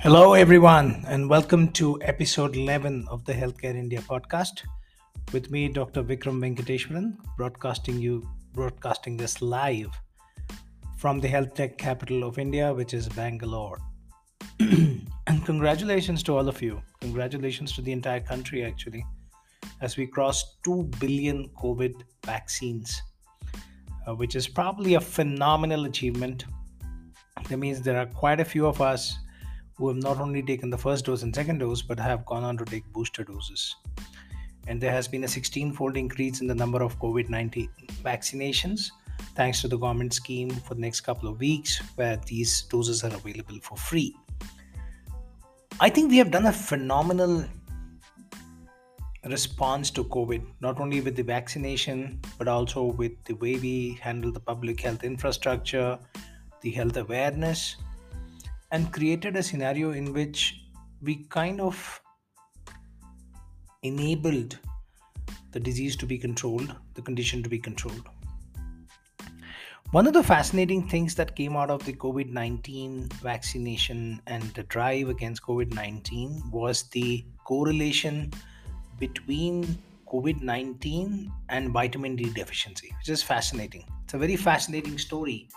Hello, everyone, and welcome to episode 11 of the Healthcare India podcast. With me, Dr. Vikram Venkateshwaran, broadcasting you broadcasting this live from the health tech capital of India, which is Bangalore. and congratulations to all of you. Congratulations to the entire country, actually, as we crossed 2 billion COVID vaccines, uh, which is probably a phenomenal achievement. That means there are quite a few of us who have not only taken the first dose and second dose, but have gone on to take booster doses. And there has been a 16 fold increase in the number of COVID 19 vaccinations thanks to the government scheme for the next couple of weeks, where these doses are available for free. I think we have done a phenomenal response to COVID, not only with the vaccination, but also with the way we handle the public health infrastructure, the health awareness, and created a scenario in which we kind of enabled the disease to be controlled, the condition to be controlled. One of the fascinating things that came out of the COVID 19 vaccination and the drive against COVID 19 was the correlation between COVID 19 and vitamin D deficiency, which is fascinating. It's a very fascinating story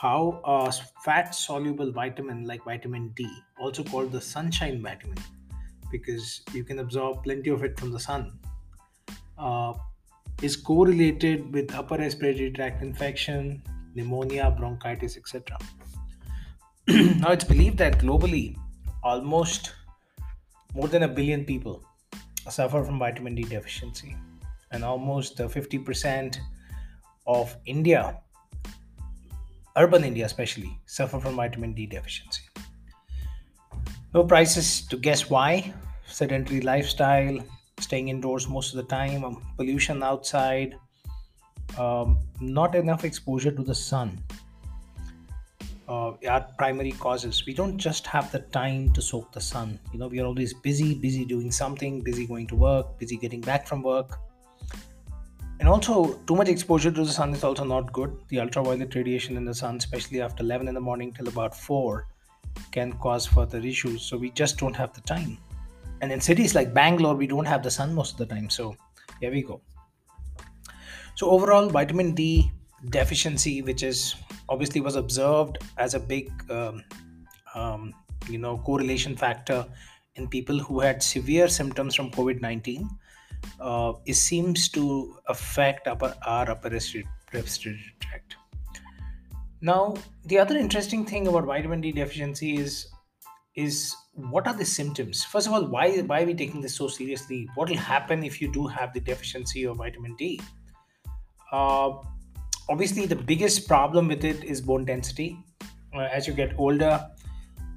how a fat soluble vitamin like vitamin D, also called the sunshine vitamin, because you can absorb plenty of it from the sun, uh, is correlated with upper respiratory tract infection, pneumonia, bronchitis, etc. now it's believed that globally, almost more than a billion people suffer from vitamin D deficiency, and almost 50% of India urban India especially, suffer from vitamin D deficiency. No prices to guess why. Sedentary lifestyle, staying indoors most of the time, um, pollution outside, um, not enough exposure to the sun uh, are primary causes. We don't just have the time to soak the sun. You know, we are always busy, busy doing something, busy going to work, busy getting back from work and also too much exposure to the sun is also not good. The ultraviolet radiation in the sun especially after 11 in the morning till about 4 can cause further issues. So we just don't have the time. And in cities like bangalore we don't have the sun most of the time. So here we go. So overall vitamin d deficiency which is obviously was observed as a big um, um, you know correlation factor in people who had severe symptoms from covid-19 uh, it seems to affect our, our upper respiratory tract. Now, the other interesting thing about vitamin D deficiency is is what are the symptoms? First of all, why why are we taking this so seriously? What will happen if you do have the deficiency of vitamin D? Uh, obviously, the biggest problem with it is bone density. Uh, as you get older,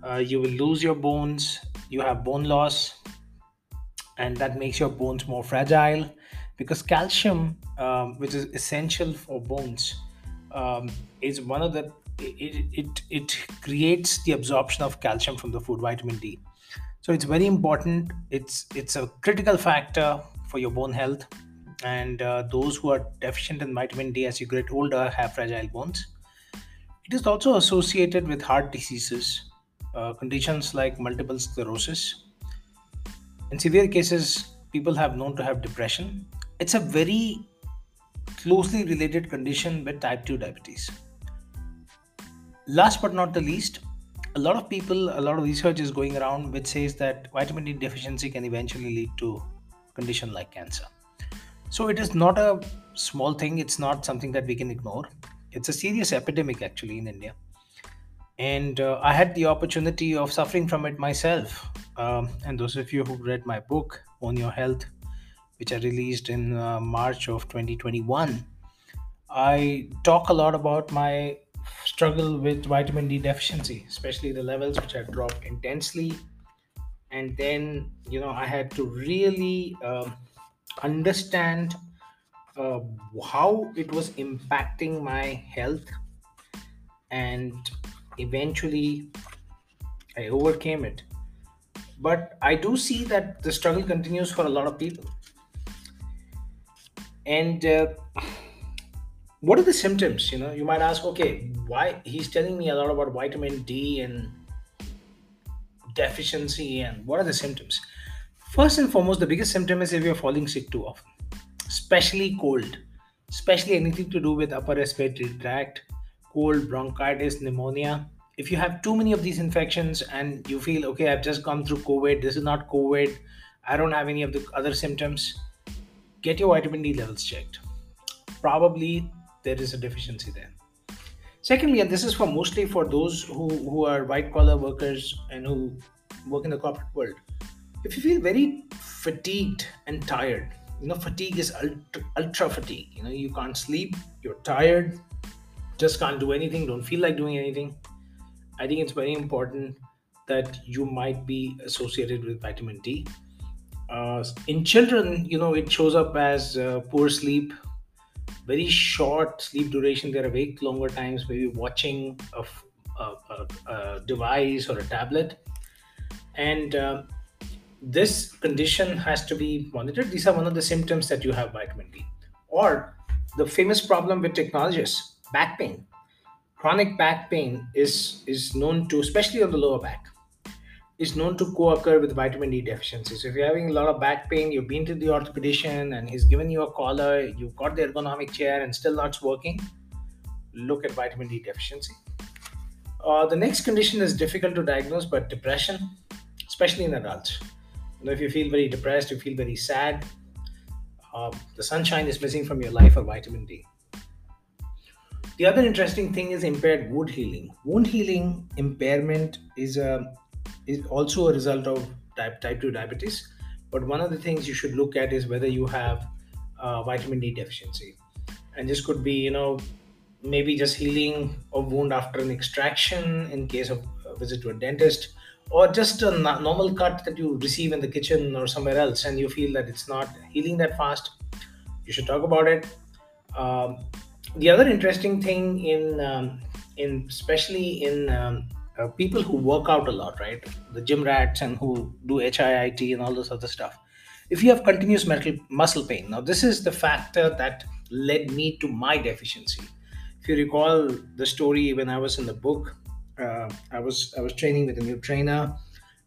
uh, you will lose your bones. You have bone loss and that makes your bones more fragile because calcium um, which is essential for bones um, is one of the it, it it creates the absorption of calcium from the food vitamin d. So it's very important. It's it's a critical factor for your bone health. And uh, those who are deficient in vitamin d as you get older have fragile bones. It is also associated with heart diseases uh, conditions like multiple sclerosis in severe cases, people have known to have depression. It's a very closely related condition with type 2 diabetes. Last but not the least, a lot of people, a lot of research is going around which says that vitamin D deficiency can eventually lead to condition like cancer. So it is not a small thing, it's not something that we can ignore. It's a serious epidemic actually in India and uh, I had the opportunity of suffering from it myself. Um, and those of you who read my book, Own Your Health, which I released in uh, March of 2021, I talk a lot about my struggle with vitamin D deficiency, especially the levels which had dropped intensely. And then, you know, I had to really uh, understand uh, how it was impacting my health and eventually I overcame it. But I do see that the struggle continues for a lot of people. And uh, what are the symptoms? You know, you might ask, okay, why he's telling me a lot about vitamin D and deficiency and what are the symptoms? First and foremost, the biggest symptom is if you're falling sick too often, especially cold, especially anything to do with upper respiratory tract, cold, bronchitis, pneumonia. If you have too many of these infections and you feel, okay, I've just gone through COVID, this is not COVID, I don't have any of the other symptoms, get your vitamin D levels checked. Probably there is a deficiency there. Secondly, and this is for mostly for those who, who are white collar workers and who work in the corporate world. If you feel very fatigued and tired, you know, fatigue is ultra, ultra fatigue. You know, you can't sleep, you're tired, just can't do anything, don't feel like doing anything. I think it's very important that you might be associated with vitamin D. Uh, in children, you know, it shows up as uh, poor sleep, very short sleep duration. They're awake longer times, maybe watching a, device or a tablet. And uh, this condition has to be monitored. These are one of the symptoms that you have vitamin D. Or the famous problem with technologists, back pain. Chronic back pain is, is known to, especially on the lower back, is known to co-occur with vitamin D deficiency. So if you're having a lot of back pain, you've been to the orthopedician and he's given you a collar, you've got the ergonomic chair and still not working, look at vitamin D deficiency. Uh, the next condition is difficult to diagnose, but depression, especially in adults. You know, if you feel very depressed, you feel very sad, uh, the sunshine is missing from your life or vitamin D. The other interesting thing is impaired wound healing. Wound healing impairment is a is also a result of type type 2 diabetes. But one of the things you should look at is whether you have uh, vitamin d deficiency. And this could be you know maybe just healing of wound after an extraction in case of a visit to a dentist or just a normal cut that you receive in the kitchen or somewhere else and you feel that it's not healing that fast. You should talk about it. Um, the other interesting thing in um, in especially in um, uh, people who work out a lot, right? The gym rats and who do HIIT and all this other stuff. If you have continuous muscle muscle pain, now this is the factor that led me to my deficiency. If you recall the story when I was in the book, uh, I was I was training with a new trainer,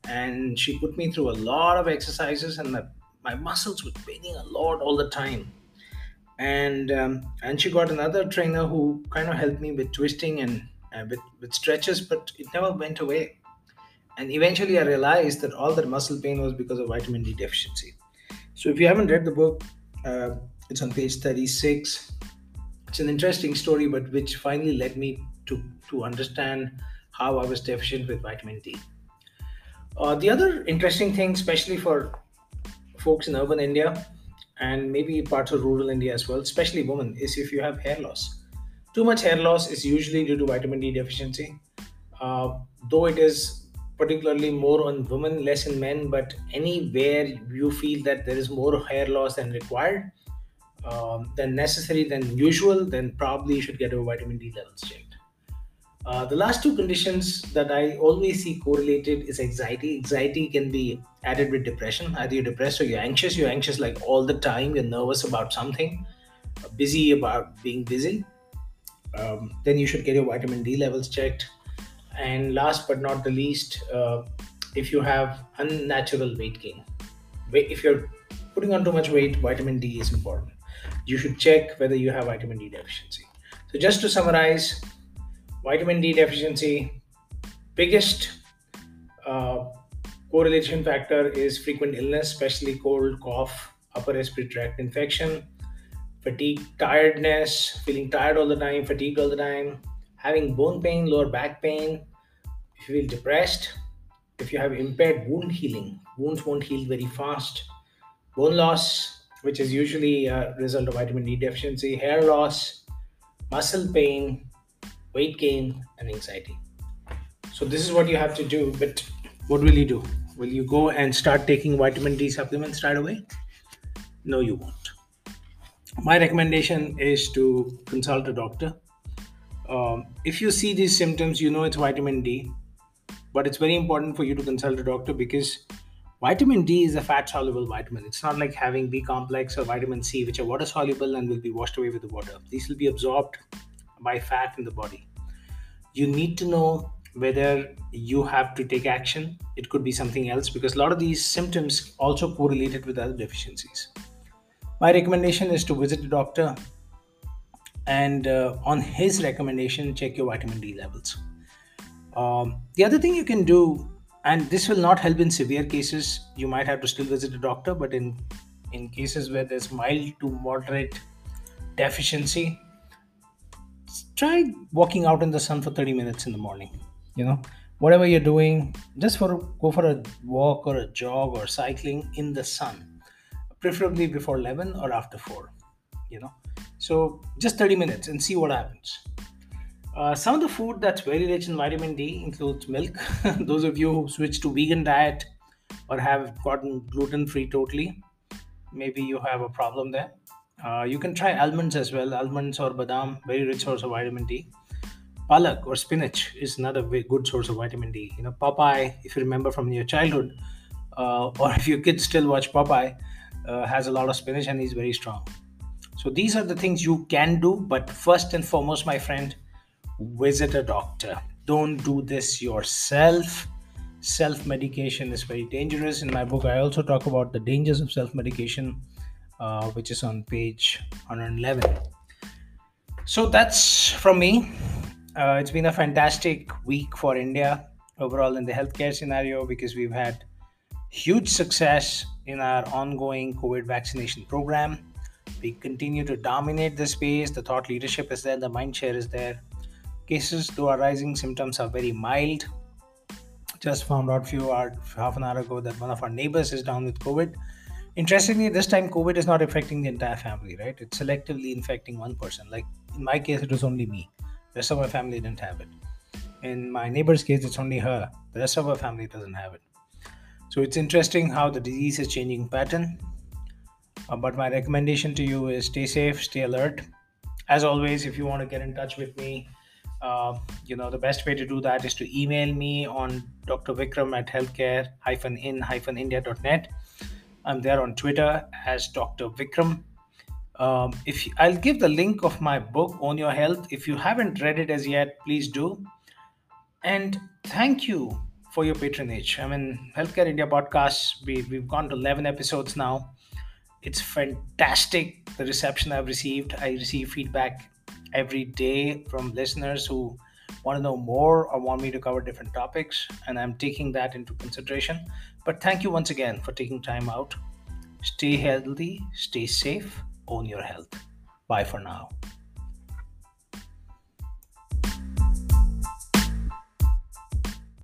and she put me through a lot of exercises, and my, my muscles were paining a lot all the time and um, and she got another trainer who kind of helped me with twisting and uh, with, with stretches, but it never went away. And eventually, I realized that all that muscle pain was because of vitamin D deficiency. So, if you haven't read the book, uh, it's on page 36. It's an interesting story, but which finally led me to, to understand how I was deficient with vitamin D. Uh, the other interesting thing, especially for folks in urban India and maybe parts of rural India as well, especially women, is if you have hair loss too much hair loss is usually due to vitamin D deficiency, uh, though it is particularly more on women, less in men. But anywhere you feel that there is more hair loss than required, um, than necessary, than usual, then probably you should get your vitamin D levels checked. Uh, the last two conditions that I always see correlated is anxiety. Anxiety can be added with depression. Either you're depressed or you're anxious. You're anxious like all the time. You're nervous about something, busy about being busy um, then you should get your vitamin D levels checked. And last but not the least, uh, if you have unnatural weight gain, if you're putting on too much weight, vitamin D is important. You should check whether you have vitamin D deficiency. So, just to summarize, vitamin D deficiency, biggest uh, correlation factor is frequent illness, especially cold, cough, upper respiratory tract infection fatigue, tiredness, feeling tired all the time, fatigued all the time, having bone pain, lower back pain, if you feel depressed, if you have impaired wound healing, wounds won't heal very fast, bone loss, which is usually a result of vitamin D deficiency, hair loss, muscle pain, weight gain, and anxiety. So, this is what you have to do. But what will you do? Will you go and start taking vitamin D supplements right away? No, you won't my recommendation is to consult a doctor. Um, if you see these symptoms, you know it's vitamin D, but it's very important for you to consult a doctor because vitamin D is a fat soluble vitamin. It's not like having B complex or vitamin C, which are water soluble and will be washed away with the water. These will be absorbed by fat in the body. You need to know whether you have to take action. It could be something else because a lot of these symptoms also correlated with other deficiencies. My recommendation is to visit a doctor and uh, on his recommendation, check your vitamin D levels. Um, the other thing you can do, and this will not help in severe cases, you might have to still visit a doctor, but in in cases where there's mild to moderate deficiency, try walking out in the sun for 30 minutes in the morning. You know, whatever you're doing, just for go for a walk or a jog or cycling in the sun, preferably before 11 or after 4. You know, so just 30 minutes and see what happens. Uh, some of the food that's very rich in vitamin D includes milk. Those of you who switch to vegan diet or have gotten gluten free totally, maybe you have a problem there. Uh, you can try almonds as well. Almonds or badam, very rich source of vitamin D. Palak or spinach is another good source of vitamin D. You know, Popeye, if you remember from your childhood, uh, or if your kids still watch Popeye, uh, has a lot of spinach and he's very strong. So these are the things you can do, but first and foremost, my friend, visit a doctor. Don't do this yourself. Self medication is very dangerous. In my book, I also talk about the dangers of self medication, uh, which is on page 111. So that's from me. Uh, it's been a fantastic week for India overall in the healthcare scenario because we've had huge success in our ongoing COVID vaccination program. We continue to dominate the space. The thought leadership is there, the mind share is there. Cases, though are rising, symptoms are very mild. Just found out a few hour, half an hour ago that one of our neighbors is down with COVID. Interestingly, this time COVID is not affecting the entire family, right? It's selectively infecting one person. Like in my case, it was only me. The rest of my family didn't have it. In my neighbor's case, it's only her. The rest of her family doesn't have it. So it's interesting how the disease is changing pattern. Uh, but my recommendation to you is stay safe, stay alert. As always, if you want to get in touch with me, uh, you know the best way to do that is to email me on dr vikram at healthcare-in-india.net i'm there on twitter as dr vikram. Um, if i'll give the link of my book own your health. If you haven't read it as yet please do. And thank you for your patronage. I mean healthcare india podcast we, we've gone to 11 episodes now. It's fantastic the reception I've received. I receive feedback every day from listeners who want to know more or want me to cover different topics, and I'm taking that into consideration. But thank you once again for taking time out. Stay healthy, stay safe, own your health. Bye for now.